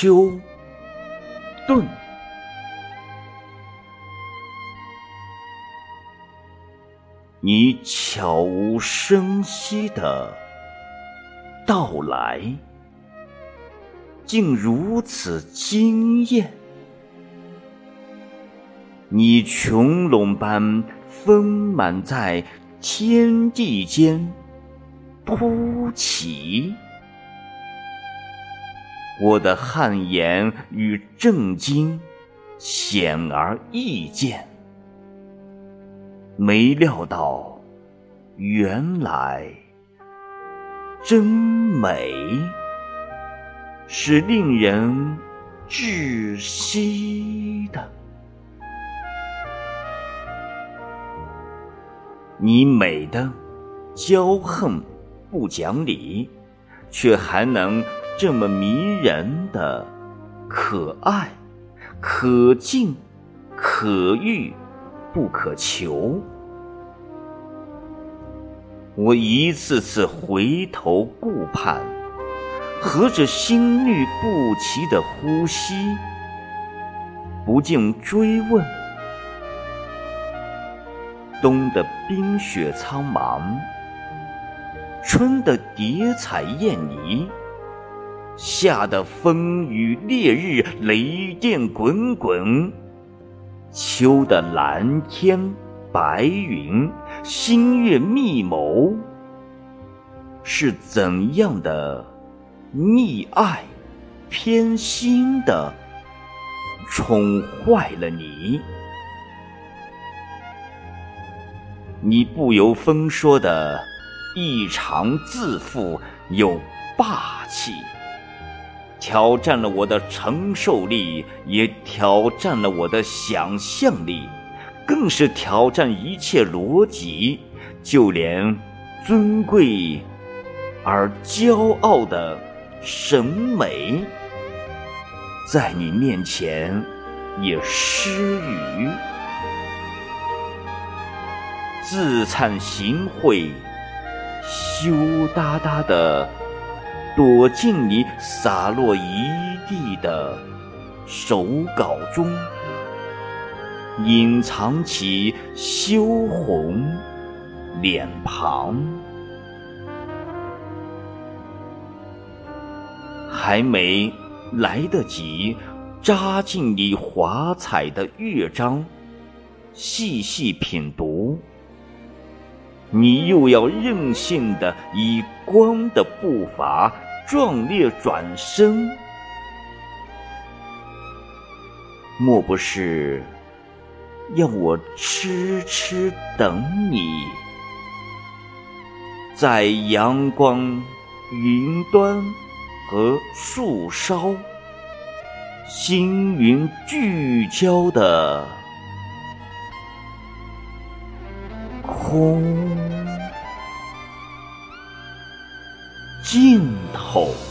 秋顿。你悄无声息的到来，竟如此惊艳。你穹隆般丰满在天地间突起，我的汗颜与震惊显而易见。没料到，原来真美是令人窒息的。你美的骄横不讲理，却还能这么迷人的可爱、可敬、可遇、不可求。我一次次回头顾盼，合着心律不齐的呼吸，不禁追问。冬的冰雪苍茫，春的蝶彩艳霓，夏的风雨烈日雷电滚滚，秋的蓝天白云星月密谋，是怎样的溺爱偏心的宠坏了你？你不由分说的异常自负又霸气，挑战了我的承受力，也挑战了我的想象力，更是挑战一切逻辑，就连尊贵而骄傲的审美，在你面前也失语。自惭形秽，羞答答的躲进你洒落一地的手稿中，隐藏起羞红脸庞，还没来得及扎进你华彩的乐章，细细品读。你又要任性的以光的步伐壮烈转身，莫不是要我痴痴等你，在阳光、云端和树梢，星云聚焦的？空尽头。hole.